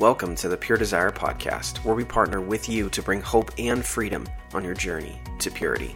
Welcome to the Pure Desire podcast, where we partner with you to bring hope and freedom on your journey to purity.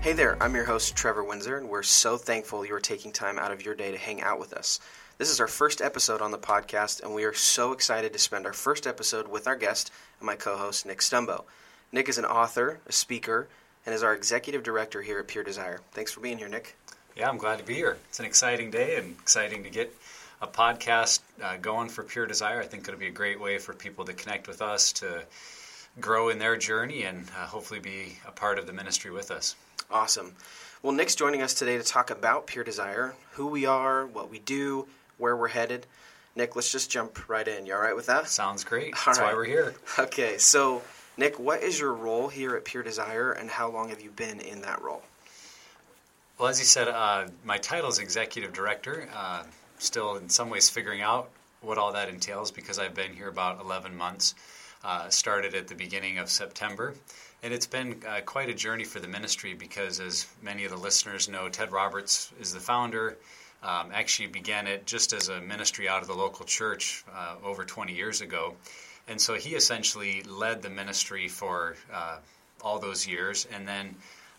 Hey there, I'm your host, Trevor Windsor, and we're so thankful you are taking time out of your day to hang out with us. This is our first episode on the podcast, and we are so excited to spend our first episode with our guest and my co host, Nick Stumbo. Nick is an author, a speaker, and is our executive director here at Pure Desire. Thanks for being here, Nick. Yeah, I'm glad to be here. It's an exciting day and exciting to get a podcast uh, going for Pure Desire. I think it'll be a great way for people to connect with us, to grow in their journey, and uh, hopefully be a part of the ministry with us. Awesome. Well, Nick's joining us today to talk about Pure Desire, who we are, what we do, where we're headed. Nick, let's just jump right in. You all right with that? Sounds great. All That's right. why we're here. Okay, so Nick, what is your role here at Pure Desire, and how long have you been in that role? Well, as you said, uh, my title is executive director. Uh, still, in some ways, figuring out what all that entails because I've been here about 11 months. Uh, started at the beginning of September. And it's been uh, quite a journey for the ministry because, as many of the listeners know, Ted Roberts is the founder. Um, actually, began it just as a ministry out of the local church uh, over 20 years ago. And so he essentially led the ministry for uh, all those years. And then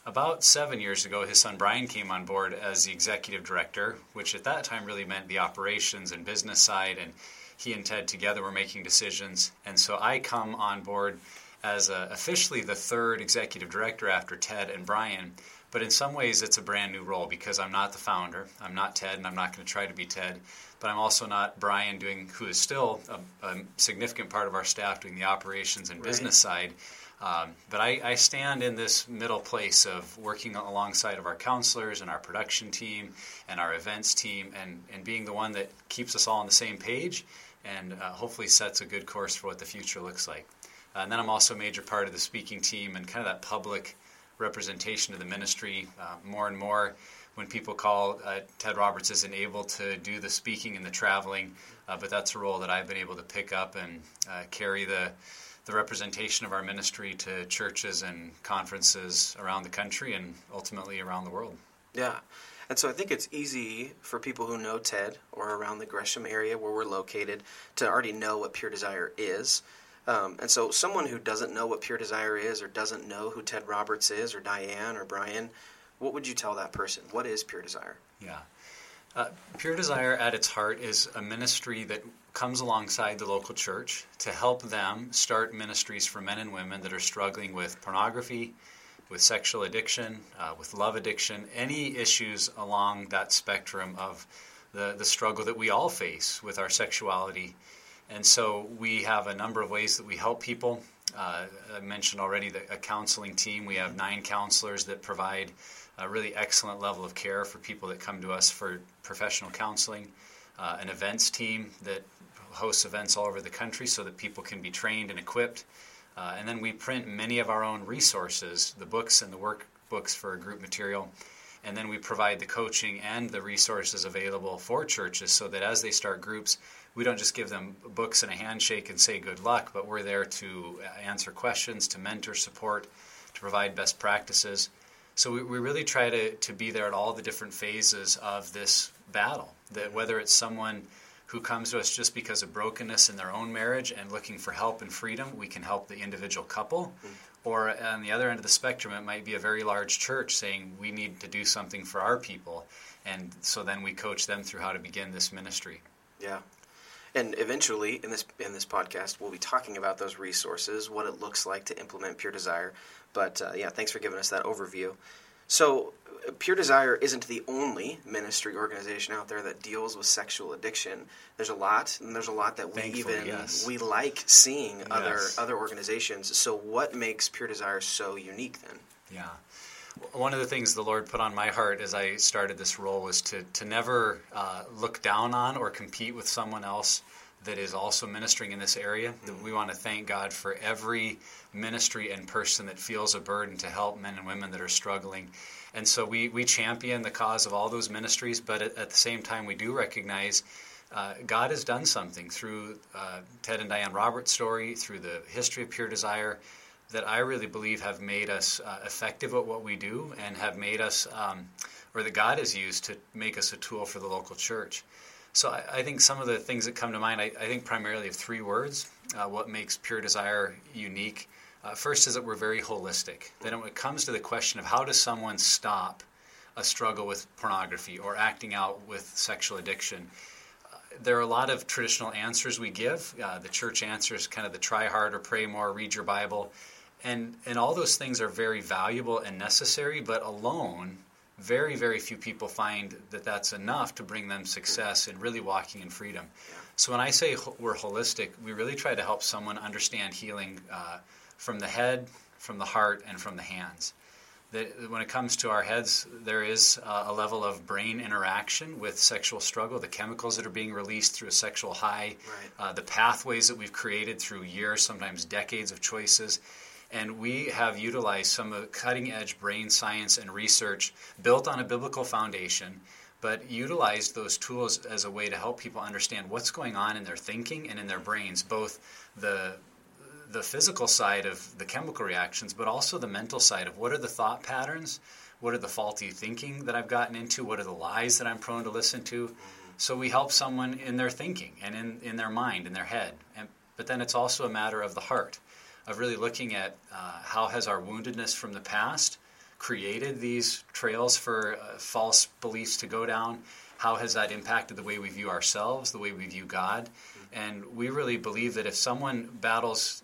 about seven years ago, his son Brian came on board as the executive director, which at that time really meant the operations and business side. And he and Ted together were making decisions. And so I come on board as a, officially the third executive director after Ted and Brian. But in some ways, it's a brand new role because I'm not the founder. I'm not Ted, and I'm not going to try to be Ted. But I'm also not Brian, doing who is still a, a significant part of our staff doing the operations and business side. Um, but I, I, stand in this middle place of working alongside of our counselors and our production team and our events team, and, and being the one that keeps us all on the same page and uh, hopefully sets a good course for what the future looks like. Uh, and then I'm also a major part of the speaking team and kind of that public representation of the ministry. Uh, more and more, when people call, uh, Ted Roberts isn't able to do the speaking and the traveling, uh, but that's a role that I've been able to pick up and uh, carry the the representation of our ministry to churches and conferences around the country and ultimately around the world. Yeah. And so I think it's easy for people who know Ted or around the Gresham area where we're located to already know what Pure Desire is. Um, and so, someone who doesn't know what Pure Desire is, or doesn't know who Ted Roberts is, or Diane, or Brian, what would you tell that person? What is Pure Desire? Yeah. Uh, Pure Desire at its heart is a ministry that comes alongside the local church to help them start ministries for men and women that are struggling with pornography, with sexual addiction, uh, with love addiction, any issues along that spectrum of the, the struggle that we all face with our sexuality and so we have a number of ways that we help people. Uh, I mentioned already the, a counseling team. We have nine counselors that provide a really excellent level of care for people that come to us for professional counseling. Uh, an events team that hosts events all over the country so that people can be trained and equipped Uh, and then we print many of our own resources, the books and the workbooks for group material. And then we provide the coaching and the resources available for churches so that as they start groups, we don't just give them books and a handshake and say good luck, but we're there to uh, answer questions, to mentor, support, to provide best practices. So we, we really try to, to be there at all the different phases of this battle. That whether it's someone who comes to us just because of brokenness in their own marriage and looking for help and freedom, we can help the individual couple. Or on the other end of the spectrum, it might be a very large church saying, we need to do something for our people. And so then we coach them through how to begin this ministry. Yeah. And eventually, in this in this podcast, we'll be talking about those resources, what it looks like to implement Pure Desire. But uh, yeah, thanks for giving us that overview. So, Pure Desire isn't the only ministry organization out there that deals with sexual addiction. There's a lot, and there's a lot that we Thankfully, even yes. we like seeing yes. other other organizations. So, what makes Pure Desire so unique then? Yeah. One of the things the Lord put on my heart as I started this role was to, to never uh, look down on or compete with someone else that is also ministering in this area. Mm-hmm. We want to thank God for every ministry and person that feels a burden to help men and women that are struggling. And so we, we champion the cause of all those ministries, but at, at the same time, we do recognize uh, God has done something through uh, Ted and Diane Roberts' story, through the history of Pure Desire, that I really believe have made us uh, effective at what we do and have made us, um, or that God has used to make us a tool for the local church. So I, I think some of the things that come to mind, I, I think primarily of three words. Uh, what makes Pure Desire unique? Uh, first is that we're very holistic. That when it comes to the question of how does someone stop a struggle with pornography or acting out with sexual addiction, uh, there are a lot of traditional answers we give. Uh, the church answers kind of the try harder, pray more, read your Bible. And, and all those things are very valuable and necessary, but alone very, very few people find that that's enough to bring them success in really walking in freedom. So when I say we're holistic, we really try to help someone understand healing uh, from the head, from the heart, and from the hands. That when it comes to our heads, there is a level of brain interaction with sexual struggle, the chemicals that are being released through a sexual high, right. uh, the pathways that we've created through years, sometimes decades of choices and we have utilized some of cutting edge brain science and research built on a biblical foundation, but utilized those tools as a way to help people understand what's going on in their thinking and in their brains, both the the physical side of the chemical reactions, but also the mental side of what are the thought patterns, what are the faulty thinking that I've gotten into, what are the lies that I'm prone to listen to. So we help someone in their thinking and in, in their mind, in their head. And, but then it's also a matter of the heart of really looking at uh, how has our woundedness from the past created these trails for uh, false beliefs to go down how has that impacted the way we view ourselves the way we view god and we really believe that if someone battles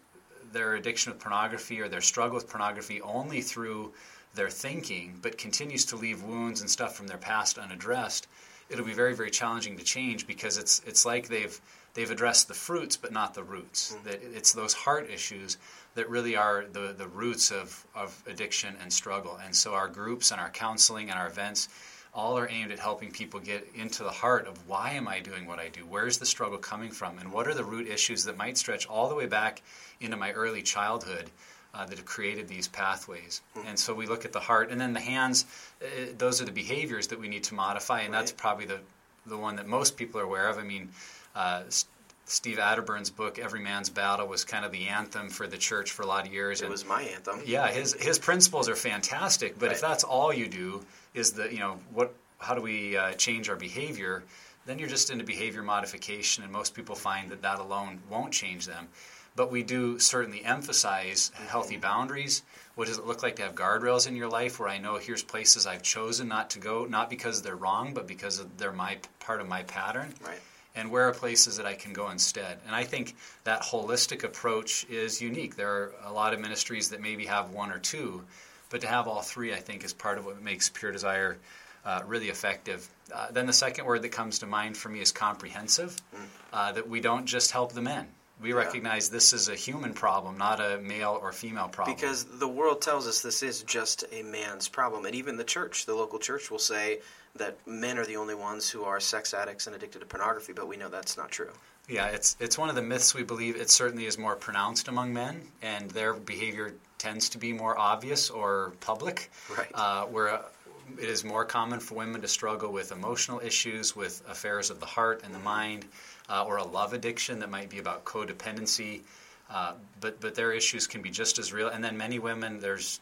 their addiction with pornography or their struggle with pornography only through their thinking but continues to leave wounds and stuff from their past unaddressed it'll be very very challenging to change because it's it's like they've they've addressed the fruits but not the roots. Mm-hmm. That it's those heart issues that really are the, the roots of, of addiction and struggle. And so our groups and our counseling and our events all are aimed at helping people get into the heart of why am I doing what I do? Where's the struggle coming from? And what are the root issues that might stretch all the way back into my early childhood uh, that have created these pathways? Mm-hmm. And so we look at the heart. And then the hands, uh, those are the behaviors that we need to modify. And right. that's probably the, the one that most people are aware of. I mean, uh, Steve Arterburn's book Every Man's Battle was kind of the anthem for the church for a lot of years. It and, was my anthem. Yeah, his his principles are fantastic, but right. if that's all you do is the you know what how do we uh, change our behavior? Then you're just into behavior modification, and most people find that that alone won't change them. But we do certainly emphasize healthy boundaries. What does it look like to have guardrails in your life where I know here's places I've chosen not to go, not because they're wrong, but because they're my part of my pattern. Right and where are places that I can go instead. And I think that holistic approach is unique. There are a lot of ministries that maybe have one or two, but to have all three, I think, is part of what makes Pure Desire uh, really effective. Uh, then the second word that comes to mind for me is comprehensive, mm. uh, that we don't just help the men. We yeah. recognize this is a human problem, not a male or female problem. Because the world tells us this is just a man's problem. And even the church, the local church, will say, that men are the only ones who are sex addicts and addicted to pornography, but we know that's not true. Yeah, it's it's one of the myths we believe. It certainly is more pronounced among men, and their behavior tends to be more obvious or public. Right. Uh, where uh, it is more common for women to struggle with emotional issues, with affairs of the heart and the mind, uh, or a love addiction that might be about codependency. Uh, but but their issues can be just as real. And then many women, there's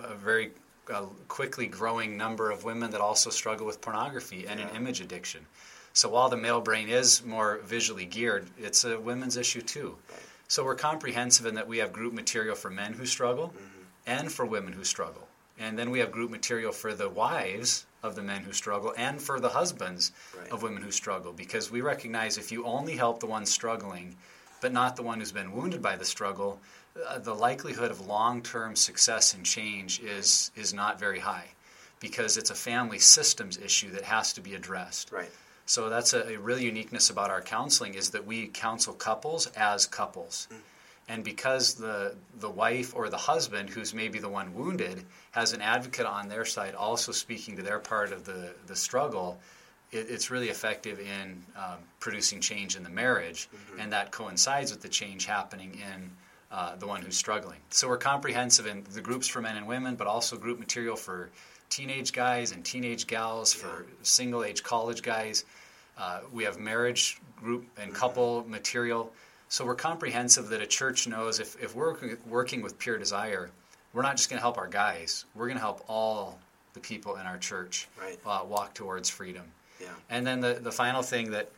a very uh, quickly growing number of women that also struggle with pornography and Yeah. an image addiction. So while the male brain is more visually geared, it's a women's issue too. Right. So we're comprehensive in that we have group material for men who struggle and for women who struggle. And then we have group material for the wives of the men who struggle and for the husbands Right. of women who struggle because we recognize if you only help the one struggling but not the one who's been wounded by the struggle, uh, the likelihood of long-term success and change is is not very high because it's a family systems issue that has to be addressed. Right. So that's a, a real uniqueness about our counseling is that we counsel couples as couples. And because the the wife or the husband, who's maybe the one wounded, has an advocate on their side also speaking to their part of the, the struggle, it, it's really effective in um, producing change in the marriage, and that coincides with the change happening in uh, the one who's struggling. So we're comprehensive in the groups for men and women, but also group material for teenage guys and teenage gals, for single age college guys. Uh, we have marriage group and couple material. So we're comprehensive that a church knows if, if we're working with Pure Desire, we're not just going to help our guys, we're going to help all the people in our church Right. uh, walk towards freedom. Yeah. And then the, the final thing that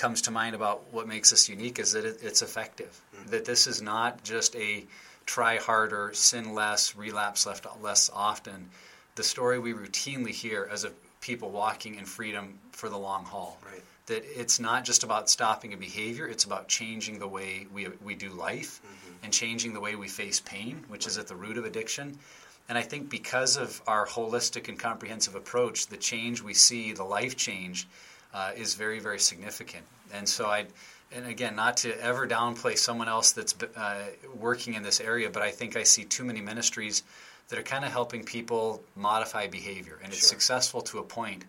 comes to mind about what makes us unique is that it, it's effective. Mm-hmm. That this is not just a try harder, sin less, relapse left less often. The story we routinely hear as a people walking in freedom for the long haul. Right. That it's not just about stopping a behavior; it's about changing the way we we do life mm-hmm. and changing the way we face pain, which is at the root of addiction. And I think because of our holistic and comprehensive approach, the change we see, the life change, uh, is very, very significant. And so I, and again, not to ever downplay someone else that's uh, working in this area, but I think I see too many ministries that are kind of helping people modify behavior, and it's Sure. successful to a point.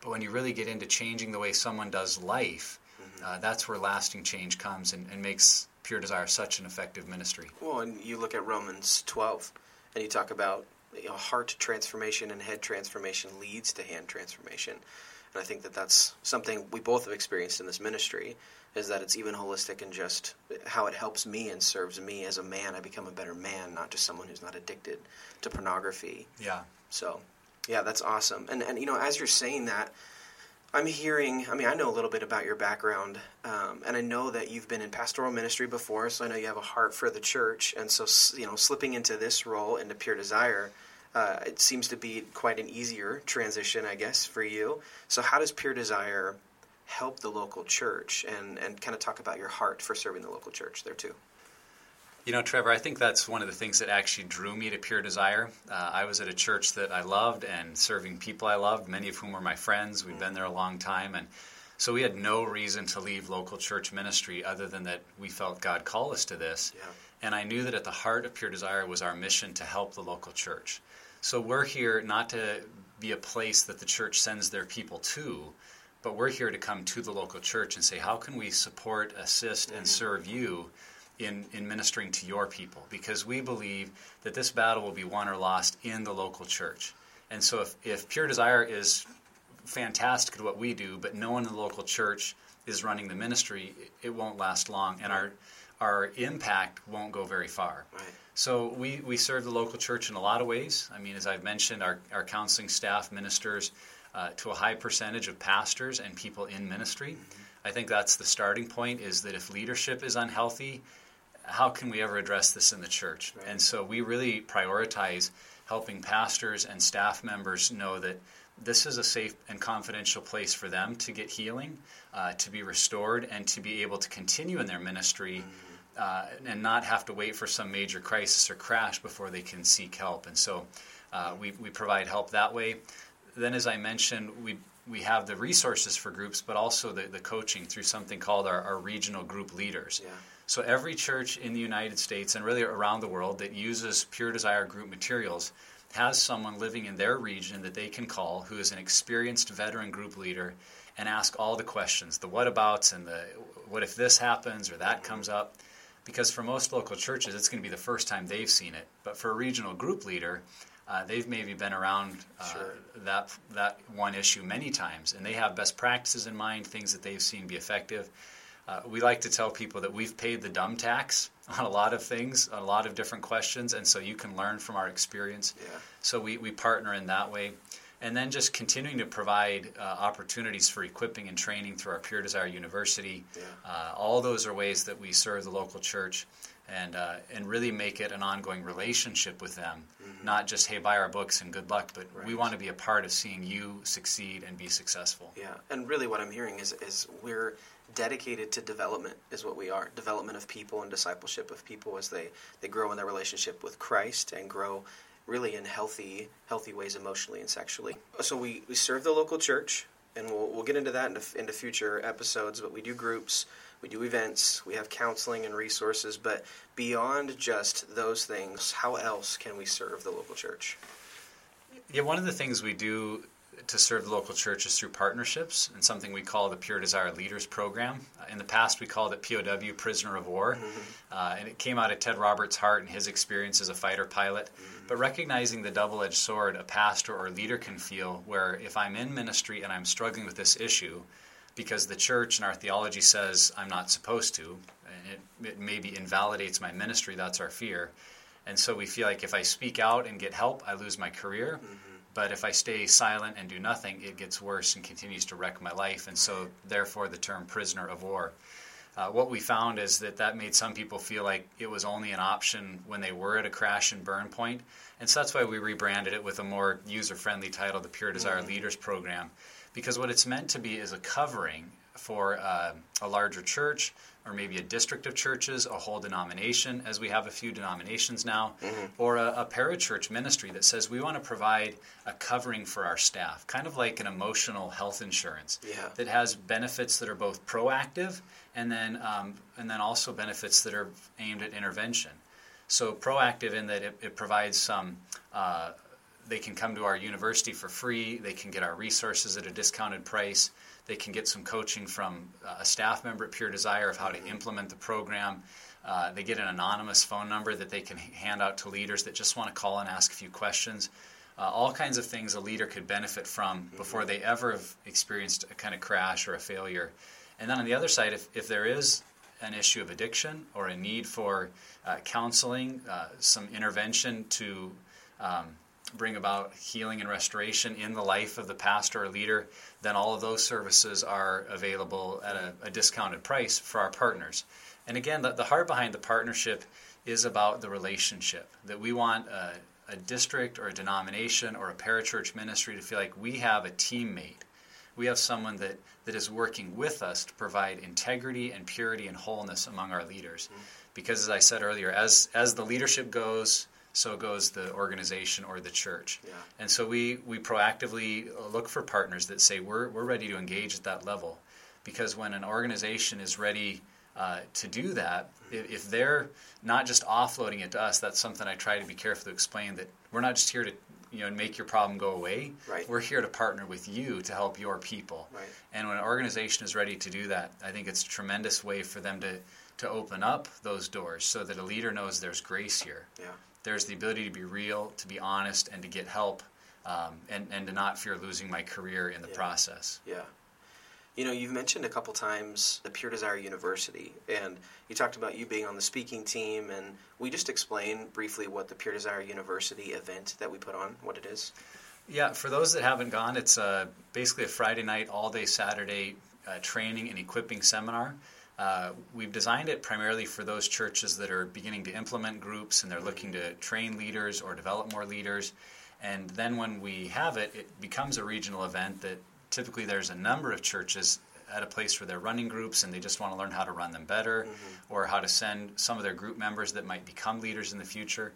But when you really get into changing the way someone does life, uh, that's where lasting change comes and, and makes Pure Desire such an effective ministry. Well, and you look at Romans 12, and you talk about you know, heart transformation and head transformation leads to hand transformation. And I think that that's something we both have experienced in this ministry, is that it's even holistic in just how it helps me and serves me as a man. I become a better man, not just someone who's not addicted to pornography. Yeah. So, yeah, that's awesome. And and you know, as you're saying that, I'm hearing. I mean, I know a little bit about your background, um, and I know that you've been in pastoral ministry before. So I know you have a heart for the church, and so you know, slipping into this role into Pure Desire. Uh, it seems to be quite an easier transition, I guess, for you. So, how does Pure Desire help the local church, and, and kind of talk about your heart for serving the local church there too? You know, Trevor, I think that's one of the things that actually drew me to Pure Desire. Uh, I was at a church that I loved and serving people I loved, many of whom were my friends. We'd been there a long time. And so we had no reason to leave local church ministry other than that we felt God called us to this. Yeah. And I knew that at the heart of Pure Desire was our mission to help the local church. So we're here not to be a place that the church sends their people to, but we're here to come to the local church and say, how can we support, assist, and mm-hmm. serve you in, in ministering to your people? Because we believe that this battle will be won or lost in the local church. And so if, if Pure Desire is fantastic at what we do, but no one in the local church is running the ministry, it won't last long, and our our impact won't go very far. Right. So we, we serve the local church in a lot of ways. I mean, as I've mentioned, our, our counseling staff ministers uh, to a high percentage of pastors and people in ministry. I think that's the starting point is that if leadership is unhealthy, how can we ever address this in the church? Right. And so we really prioritize helping pastors and staff members know that this is a safe and confidential place for them to get healing, uh, to be restored, and to be able to continue in their ministry uh, and not have to wait for some major crisis or crash before they can seek help. And so uh, we, we provide help that way. Then, as I mentioned, we we have the resources for groups, but also the, the coaching through something called our, our regional group leaders. Yeah. So every church in the United States and really around the world that uses Pure Desire group materials has someone living in their region that they can call who is an experienced veteran group leader and ask all the questions, the whatabouts and the what if this happens or that comes up? Because for most local churches, it's going to be the first time they've seen it. But for a regional group leader, uh, they've maybe been around uh, Sure. that that one issue many times, and they have best practices in mind, things that they've seen be effective. Uh, we like to tell people that we've paid the dumb tax on a lot of things, a lot of different questions, and so you can learn from our experience. Yeah. So we, we partner in that way. And then just continuing to provide uh, opportunities for equipping and training through our Pure Desire University. Yeah. Uh, all those are ways that we serve the local church and, uh, and really make it an ongoing relationship with them. Not just, hey, buy our books and good luck, but we Mm-hmm. Want to be a part of seeing you succeed and be successful. Yeah, and really what I'm hearing is is we're dedicated to development is what we are. Development of people and discipleship of people as they, they grow in their relationship with Christ and grow really in healthy healthy ways emotionally and sexually. So we, we serve the local church and we'll, we'll get into that into, into future episodes, but we do groups, we do events, we have counseling and resources, but beyond just those things, how else can we serve the local church? Yeah, one of the things we do to serve the local churches through partnerships and something we call the Pure Desire Leaders Program. Uh, in the past, we called it POW, Prisoner of War, uh, and it came out of Ted Roberts' heart and his experience as a fighter pilot. But recognizing the double edged sword a pastor or leader can feel, where if I'm in ministry and I'm struggling with this issue, because the church and our theology says I'm not supposed to, and it, it maybe invalidates my ministry, that's our fear. And so we feel like if I speak out and get help, I lose my career. But if I stay silent and do nothing, it gets worse and continues to wreck my life. And so, therefore, the term prisoner of war. Uh, what we found is that that made some people feel like it was only an option when they were at a crash and burn point. And so that's why we rebranded it with a more user friendly title, the Pure Desire Leaders Program. Because what it's meant to be is a covering for uh, a larger church or maybe a district of churches, a whole denomination, as we have a few denominations now, or a, a parachurch ministry that says we want to provide a covering for our staff, kind of like an emotional health insurance Yeah. that has benefits that are both proactive and then um, and then also benefits that are aimed at intervention. So proactive in that it, it provides some. Uh, they can come to our university for free. They can get our resources at a discounted price. They can get some coaching from uh, a staff member at Pure Desire of how to implement the program. Uh, they get an anonymous phone number that they can hand out to leaders that just want to call and ask a few questions. Uh, all kinds of things a leader could benefit from before they ever have experienced a kind of crash or a failure. And then on the other side, if, if there is an issue of addiction or a need for uh, counseling, uh, some intervention to um, bring about healing and restoration in the life of the pastor or leader, then all of those services are available at a, a discounted price for our partners. And again, the, the heart behind the partnership is about the relationship, that we want a, a district or a denomination or a parachurch ministry to feel like we have a teammate. We have someone that, that is working with us to provide integrity and purity and wholeness among our leaders. Mm-hmm. Because as I said earlier, as, as the leadership goes, so goes the organization or the church. Yeah. And so we, we proactively look for partners that say we're, we're ready to engage at that level. Because when an organization is ready uh, to do that, if, if they're not just offloading it to us, that's something I try to be careful to explain that we're not just here to you know make your problem go away. Right. We're here to partner with you to help your people. Right. And when an organization is ready to do that, I think it's a tremendous way for them to, to open up those doors so that a leader knows there's grace here Yeah. There's the ability to be real, to be honest, and to get help, um, and, and to not fear losing my career in the Yeah. process. Yeah. You know, you've mentioned a couple times the Pure Desire University, and you talked about you being on the speaking team, and we just explain briefly what the Pure Desire University event that we put on, what it is. Yeah, for those that haven't gone, it's uh, basically a Friday night, all day Saturday uh, training and equipping seminar. Uh, we've designed it primarily for those churches that are beginning to implement groups and they're looking to train leaders or develop more leaders. And then when we have it, it becomes a regional event that typically there's a number of churches at a place where they're running groups and they just want to learn how to run them better or how to send some of their group members that might become leaders in the future.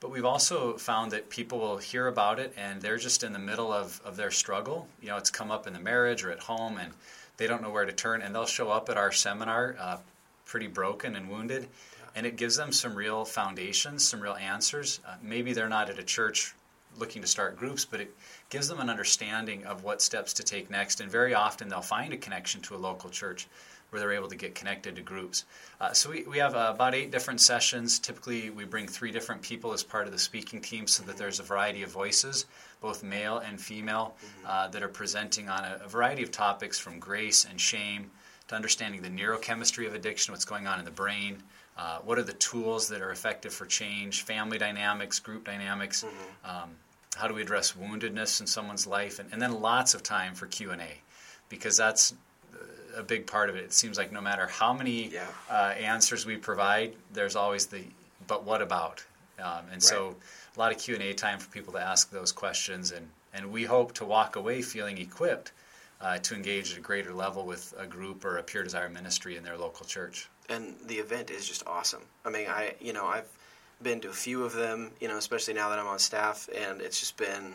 But we've also found that people will hear about it and they're just in the middle of, of their struggle. You know, it's come up in the marriage or at home and they don't know where to turn and they'll show up at our seminar uh, pretty broken and wounded. And it gives them some real foundations, some real answers. Uh, maybe they're not at a church looking to start groups, but it gives them an understanding of what steps to take next. And very often they'll find a connection to a local church. Where they're able to get connected to groups. Uh, so we, we have uh, about eight different sessions. Typically, we bring three different people as part of the speaking team so that there's a variety of voices, both male and female, uh, that are presenting on a, a, variety of topics from grace and shame to understanding the neurochemistry of addiction, what's going on in the brain. Uh, what are the tools that are effective for change? Family dynamics, group dynamics. Mm-hmm. Um, how do we address woundedness in someone's life? And, and then lots of time for Q and A, because that's a big part of it. It seems like no matter how many yeah. uh, answers we provide, there's always the "but what about?" Um, and right. so a lot of Q and A time for people to ask those questions, and and we hope to walk away feeling equipped uh, to engage at a greater level with a group or a Pure Desire ministry in their local church. And the event is just awesome. I mean, I you know I've been to a few of them, you know, especially now that I'm on staff, and it's just been.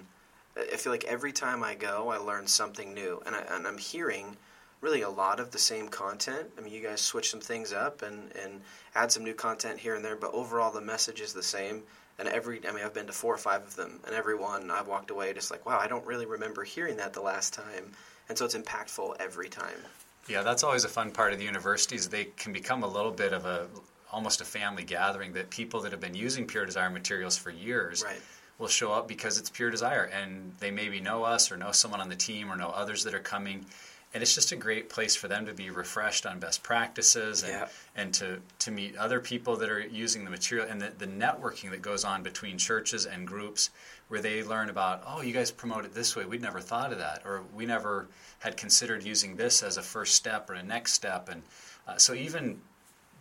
I feel like every time I go, I learn something new, and, I, and I'm hearing really a lot of the same content. I mean, you guys switch some things up and, and add some new content here and there, but overall the message is the same. And every, I mean, I've been to four or five of them, and every one I've walked away just like, wow, I don't really remember hearing that the last time. And so it's impactful every time. Yeah, that's always a fun part of the universities. They can become a little bit of a almost a family gathering that people that have been using Pure Desire materials for years right. will show up because it's Pure Desire, and they maybe know us or know someone on the team or know others that are coming and it's just a great place for them to be refreshed on best practices and, yeah. and to, to meet other people that are using the material and the, the networking that goes on between churches and groups where they learn about oh you guys promote it this way we'd never thought of that or we never had considered using this as a first step or a next step and uh, so even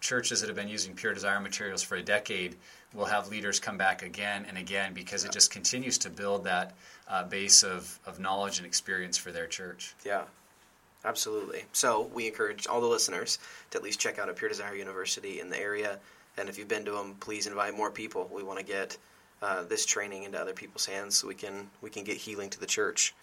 churches that have been using pure desire materials for a decade will have leaders come back again and again because yeah. it just continues to build that uh, base of, of knowledge and experience for their church yeah Absolutely. So we encourage all the listeners to at least check out a Pure Desire University in the area. And if you've been to them, please invite more people. We want to get uh, this training into other people's hands so we can we can get healing to the church.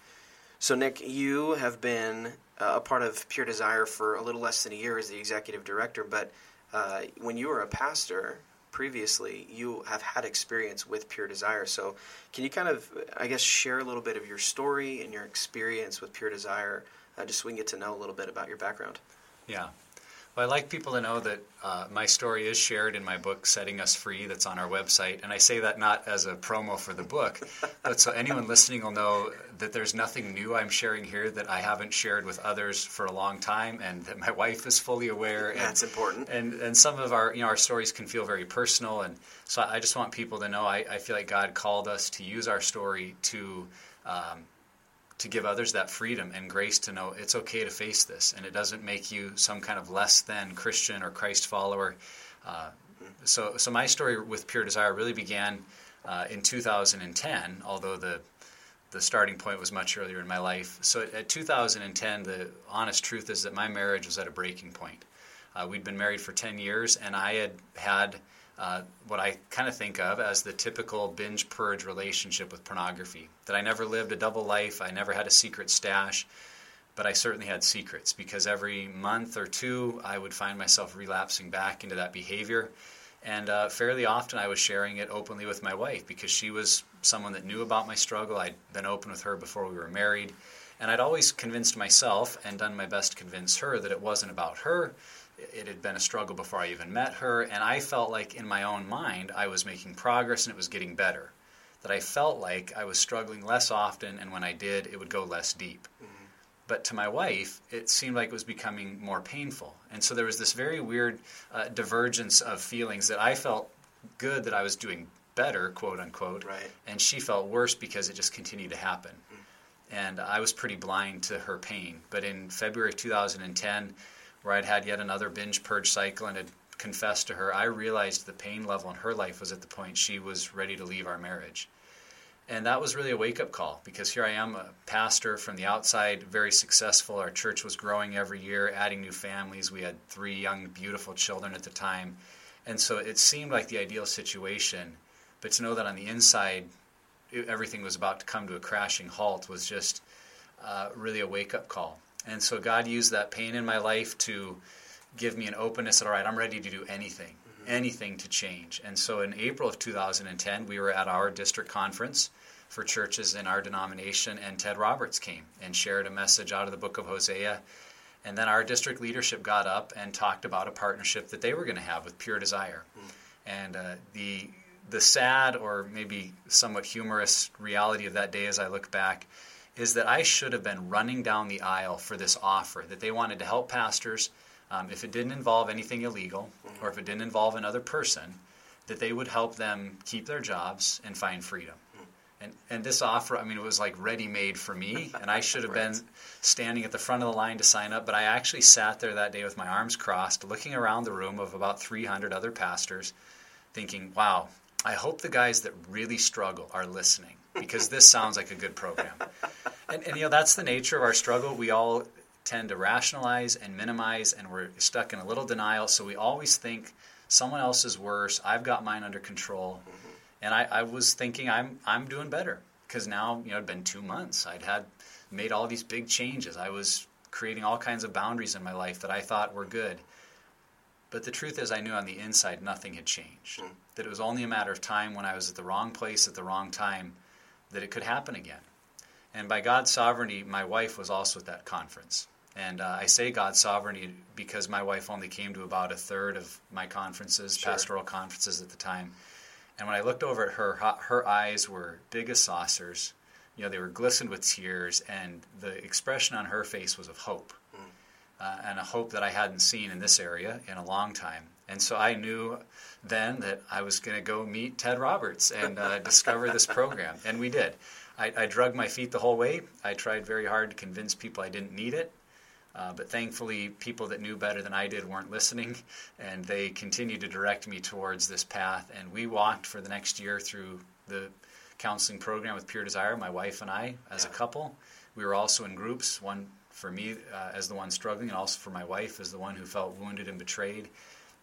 So Nick, you have been uh, a part of Pure Desire for a little less than a year as the executive director, but uh, when you were a pastor previously, you have had experience with Pure Desire. So can you kind of, I guess, share a little bit of your story and your experience with Pure Desire? Uh, just so we can get to know a little bit about your background. Yeah. Well, I like people to know that uh, my story is shared in my book, Setting Us Free, that's on our website. And I say that not as a promo for the book, but so anyone listening will know that there's nothing new I'm sharing here that I haven't shared with others for a long time, and that my wife is fully aware. And, that's important. And, and some of our, you know, our stories can feel very personal. And so I just want people to know I, I feel like God called us to use our story to. Um, to give others that freedom and grace to know it's okay to face this and it doesn't make you some kind of less than Christian or Christ follower. Uh, so, so my story with Pure Desire really began uh, in 2010, although the the starting point was much earlier in my life. So at 2010, the honest truth is that my marriage was at a breaking point. Uh, we'd been married for 10 years, and I had had uh, what I kind of think of as the typical binge purge relationship with pornography. That I never lived a double life, I never had a secret stash, but I certainly had secrets because every month or two I would find myself relapsing back into that behavior. And uh, fairly often I was sharing it openly with my wife because she was someone that knew about my struggle. I'd been open with her before we were married. And I'd always convinced myself and done my best to convince her that it wasn't about her, it had been a struggle before I even met her, and I felt like in my own mind I was making progress and it was getting better. That I felt like I was struggling less often, and when I did, it would go less deep. Mm-hmm. But to my wife, it seemed like it was becoming more painful. And so there was this very weird uh, divergence of feelings that I felt good that I was doing better, quote unquote, right. and she felt worse because it just continued to happen. Mm-hmm. And I was pretty blind to her pain. But in February of 2010, where I'd had yet another binge purge cycle and had confessed to her, I realized the pain level in her life was at the point she was ready to leave our marriage. And that was really a wake up call because here I am, a pastor from the outside, very successful. Our church was growing every year, adding new families. We had three young, beautiful children at the time. And so it seemed like the ideal situation. But to know that on the inside, everything was about to come to a crashing halt was just uh, really a wake up call. And so God used that pain in my life to give me an openness that, all right, I'm ready to do anything, mm-hmm. anything to change. And so in April of 2010, we were at our district conference for churches in our denomination, and Ted Roberts came and shared a message out of the book of Hosea. And then our district leadership got up and talked about a partnership that they were going to have with Pure Desire. Mm. And uh, the the sad or maybe somewhat humorous reality of that day as I look back is that I should have been running down the aisle for this offer that they wanted to help pastors um, if it didn't involve anything illegal mm-hmm. or if it didn't involve another person that they would help them keep their jobs and find freedom. And, and this offer, I mean, it was like ready made for me, and I should have right. been standing at the front of the line to sign up. But I actually sat there that day with my arms crossed, looking around the room of about 300 other pastors, thinking, wow, I hope the guys that really struggle are listening because this sounds like a good program. And, and, you know, that's the nature of our struggle. We all tend to rationalize and minimize, and we're stuck in a little denial. So we always think someone else is worse. I've got mine under control. Mm-hmm. And I, I, was thinking I'm, I'm doing better because now, you know, it'd been two months. I'd had made all these big changes. I was creating all kinds of boundaries in my life that I thought were good. But the truth is, I knew on the inside nothing had changed. Mm. That it was only a matter of time when I was at the wrong place at the wrong time that it could happen again. And by God's sovereignty, my wife was also at that conference. And uh, I say God's sovereignty because my wife only came to about a third of my conferences, sure. pastoral conferences at the time. And when I looked over at her, her eyes were big as saucers. You know, they were glistened with tears, and the expression on her face was of hope uh, and a hope that I hadn't seen in this area in a long time. And so I knew then that I was going to go meet Ted Roberts and uh, discover this program. And we did. I, I drug my feet the whole way. I tried very hard to convince people I didn't need it. Uh, but thankfully, people that knew better than I did weren't listening, and they continued to direct me towards this path. And we walked for the next year through the counseling program with Pure Desire, my wife and I, as yeah. a couple. We were also in groups, one for me uh, as the one struggling, and also for my wife as the one who felt wounded and betrayed.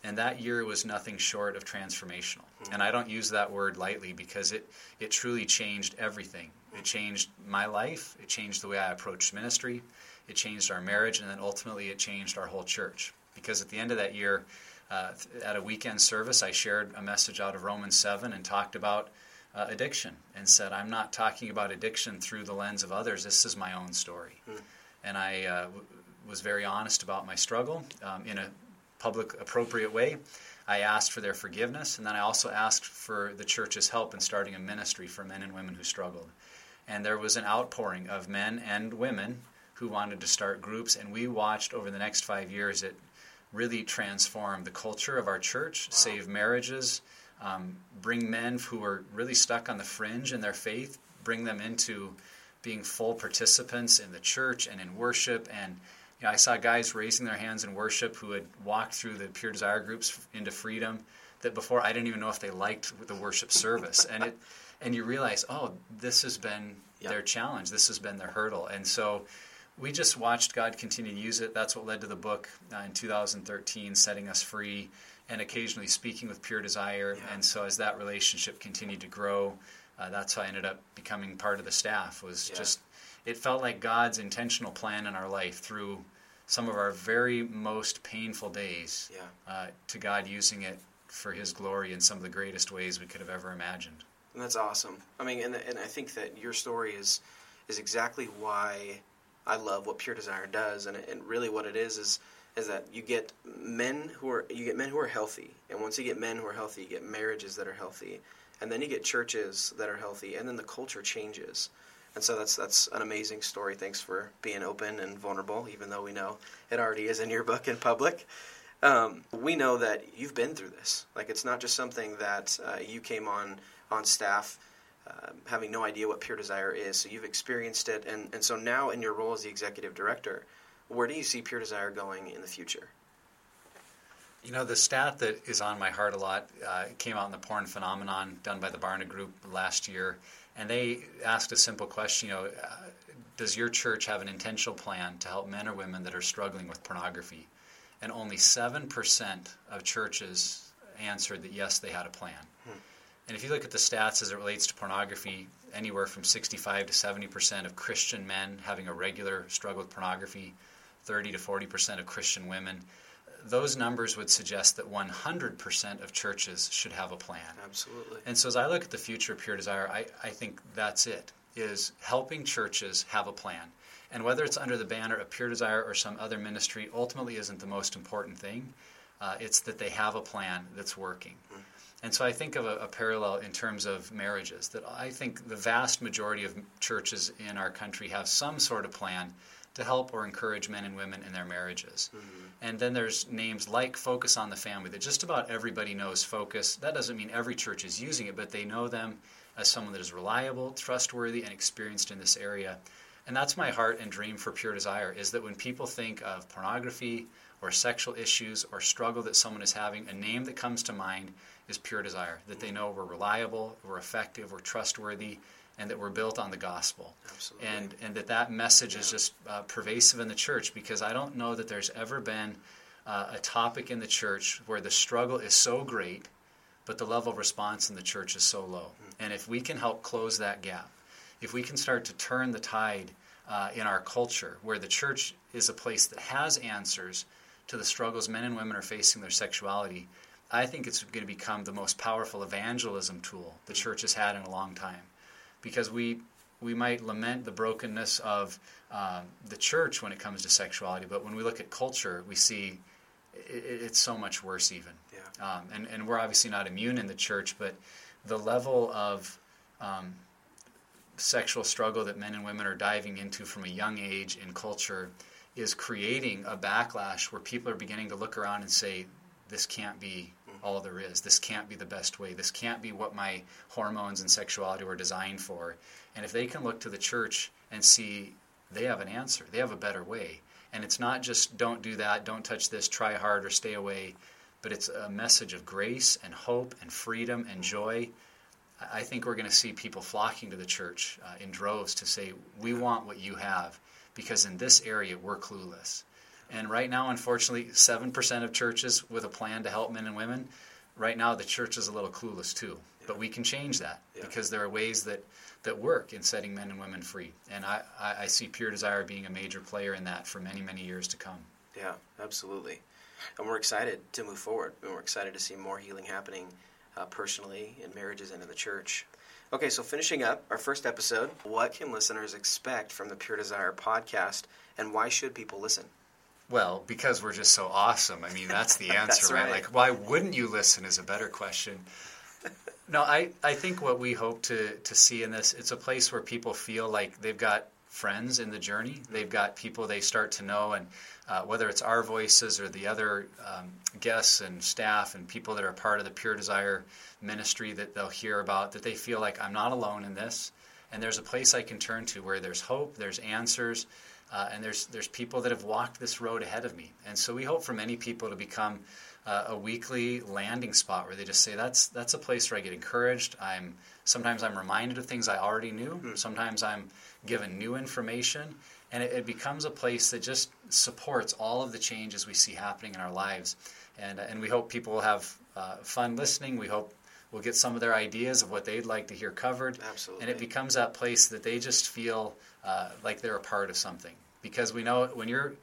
And that year was nothing short of transformational. Mm-hmm. And I don't use that word lightly because it, it truly changed everything. It changed my life, it changed the way I approached ministry, it changed our marriage, and then ultimately it changed our whole church. Because at the end of that year, uh, at a weekend service, I shared a message out of Romans 7 and talked about uh, addiction and said, I'm not talking about addiction through the lens of others, this is my own story. Mm and I uh, w- was very honest about my struggle um, in a public, appropriate way. I asked for their forgiveness, and then I also asked for the church's help in starting a ministry for men and women who struggled. And there was an outpouring of men and women who wanted to start groups, and we watched over the next five years it really transform the culture of our church, wow. save marriages, um, bring men who were really stuck on the fringe in their faith, bring them into being full participants in the church and in worship. And you know, I saw guys raising their hands in worship who had walked through the Pure Desire groups into freedom that before I didn't even know if they liked the worship service. And it, and you realize, oh, this has been yep. their challenge. This has been their hurdle. And so we just watched God continue to use it. That's what led to the book uh, in 2013, Setting Us Free, and occasionally speaking with Pure Desire. Yeah. And so as that relationship continued to grow, uh, that's how I ended up becoming part of the staff. Was yeah. just it felt like God's intentional plan in our life through some of our very most painful days. Yeah. Uh, to God using it for His glory in some of the greatest ways we could have ever imagined. And that's awesome. I mean, and and I think that your story is is exactly why I love what Pure Desire does, and and really what it is is is that you get men who are you get men who are healthy, and once you get men who are healthy, you get marriages that are healthy, and then you get churches that are healthy, and then the culture changes. And so that's that's an amazing story. Thanks for being open and vulnerable, even though we know it already is in your book in public. Um, we know that you've been through this. Like it's not just something that uh, you came on on staff uh, having no idea what Pure Desire is. So you've experienced it, and and so now in your role as the executive director, where do you see Pure Desire going in the future? You know, the stat that is on my heart a lot uh, came out in the porn phenomenon done by the Barna Group last year, and they asked a simple question. You know, uh, does your church have an intentional plan to help men or women that are struggling with pornography? And only seven percent of churches answered that yes, they had a plan. Hmm. And if you look at the stats as it relates to pornography, anywhere from 65 to 70 percent of Christian men having a regular struggle with pornography, 30 to 40 percent of Christian women those numbers would suggest that 100% of churches should have a plan. Absolutely. And so as I look at the future of Pure Desire, I, I think that's it. is helping churches have a plan. And whether it's under the banner of Pure Desire or some other ministry ultimately isn't the most important thing. Uh, it's that they have a plan that's working. Mm. And so I think of a, a, parallel in terms of marriages, that I think the vast majority of churches in our country have some sort of plan to help or encourage men and women in their marriages. Mm-hmm. And then there's names like Focus on the Family that just about everybody knows Focus. That doesn't mean every church is using it, but they know them as someone that is reliable, trustworthy, and experienced in this area. And that's my heart and dream for Pure Desire is that when people think of pornography or sexual issues or struggle that someone is having, a name that comes to mind is Pure Desire. That they know we're reliable, we're effective, we're trustworthy, and that we're built on the gospel. Absolutely. And, and that that message yeah. is just uh, pervasive in the church because I don't know that there's ever been uh, a topic in the church where the struggle is so great, but the level of response in the church is so low. Mm-hmm. And if we can help close that gap, if we can start to turn the tide uh, in our culture, where the church is a place that has answers to the struggles men and women are facing their sexuality, I think it's going to become the most powerful evangelism tool the church has had in a long time. Because we, we might lament the brokenness of um, the church when it comes to sexuality, but when we look at culture, we see it, it's so much worse, even. Yeah. Um, and, and we're obviously not immune in the church, but the level of um, sexual struggle that men and women are diving into from a young age in culture is creating a backlash where people are beginning to look around and say, this can't be all there is. This can't be the best way. This can't be what my hormones and sexuality were designed for. And if they can look to the church and see they have an answer, they have a better way. And it's not just don't do that, don't touch this, try hard or stay away, but it's a message of grace and hope and freedom and joy I think we're going to see people flocking to the church uh, in droves to say, We want what you have, because in this area we're clueless. And right now, unfortunately, 7% of churches with a plan to help men and women, right now the church is a little clueless too. Yeah. But we can change that yeah. because there are ways that, that work in setting men and women free. And I, I, I see Pure Desire being a major player in that for many, many years to come. Yeah, absolutely. And we're excited to move forward. And we're excited to see more healing happening uh, personally in marriages and in the church. Okay, so finishing up our first episode, what can listeners expect from the Pure Desire podcast, and why should people listen? Well, because we're just so awesome. I mean, that's the answer, that's right? right? Like, why wouldn't you listen is a better question. no, I, I think what we hope to, to see in this, it's a place where people feel like they've got friends in the journey. They've got people they start to know, and uh, whether it's our voices or the other um, guests and staff and people that are part of the Pure Desire ministry that they'll hear about, that they feel like I'm not alone in this, and there's a place I can turn to where there's hope, there's answers, uh, and there's there's people that have walked this road ahead of me. And so we hope for many people to become uh, a weekly landing spot where they just say that's that's a place where I get encouraged. I'm sometimes I'm reminded of things I already knew. Mm-hmm. Sometimes I'm given new information, and it, it, becomes a place that just supports all of the changes we see happening in our lives. And and we hope people will have uh, fun listening. We hope we'll get some of their ideas of what they'd like to hear covered. Absolutely. And it becomes that place that they just feel uh, like they're a part of something because we know when you're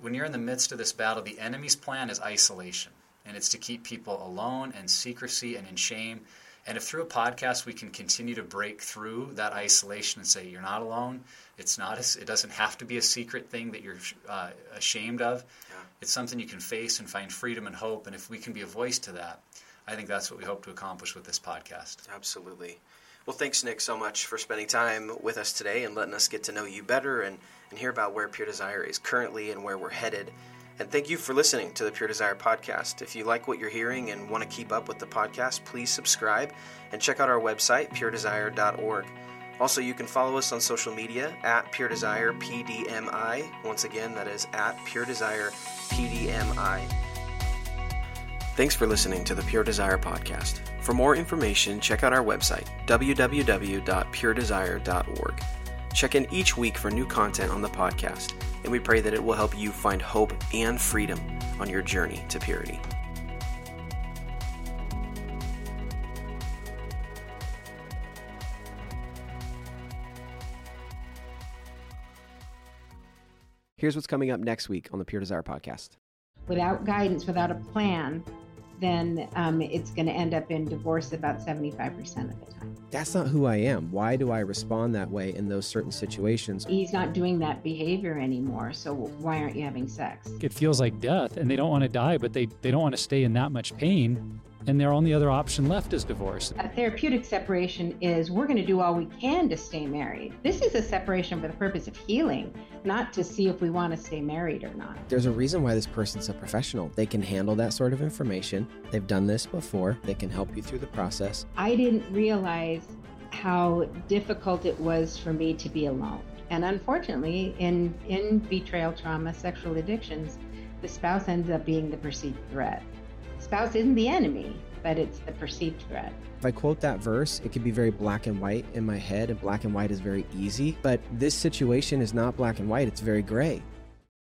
when you're in the midst of this battle, the enemy's plan is isolation and it's to keep people alone and secrecy and in shame. And if through a podcast we can continue to break through that isolation and say you're not alone, it's not a, it doesn't have to be a secret thing that you're uh, ashamed of. Yeah. It's something you can face and find freedom and hope. And if we can be a voice to that, I think that's what we hope to accomplish with this podcast. Absolutely. Well, thanks, Nick, so much for spending time with us today and letting us get to know you better and, and hear about where Pure Desire is currently and where we're headed. And thank you for listening to the Pure Desire podcast. If you like what you're hearing and want to keep up with the podcast, please subscribe and check out our website, puredesire.org. Also, you can follow us on social media at Pure Desire PDMI. Once again, that is at Pure Desire PDMI. Thanks for listening to the Pure Desire podcast. For more information, check out our website, www.puredesire.org. Check in each week for new content on the podcast, and we pray that it will help you find hope and freedom on your journey to purity. Here's what's coming up next week on the Pure Desire podcast. Without guidance, without a plan, then um, it's going to end up in divorce about 75% of the time. That's not who I am. Why do I respond that way in those certain situations? He's not doing that behavior anymore, so why aren't you having sex? It feels like death, and they don't want to die, but they, they don't want to stay in that much pain and their only other option left is divorce. A therapeutic separation is we're going to do all we can to stay married. This is a separation for the purpose of healing, not to see if we want to stay married or not. There's a reason why this person's a professional. They can handle that sort of information. They've done this before. They can help you through the process. I didn't realize how difficult it was for me to be alone. And unfortunately, in in betrayal trauma, sexual addictions, the spouse ends up being the perceived threat spouse isn't the enemy, but it's the perceived threat. If I quote that verse, it could be very black and white in my head, and black and white is very easy. But this situation is not black and white, it's very gray.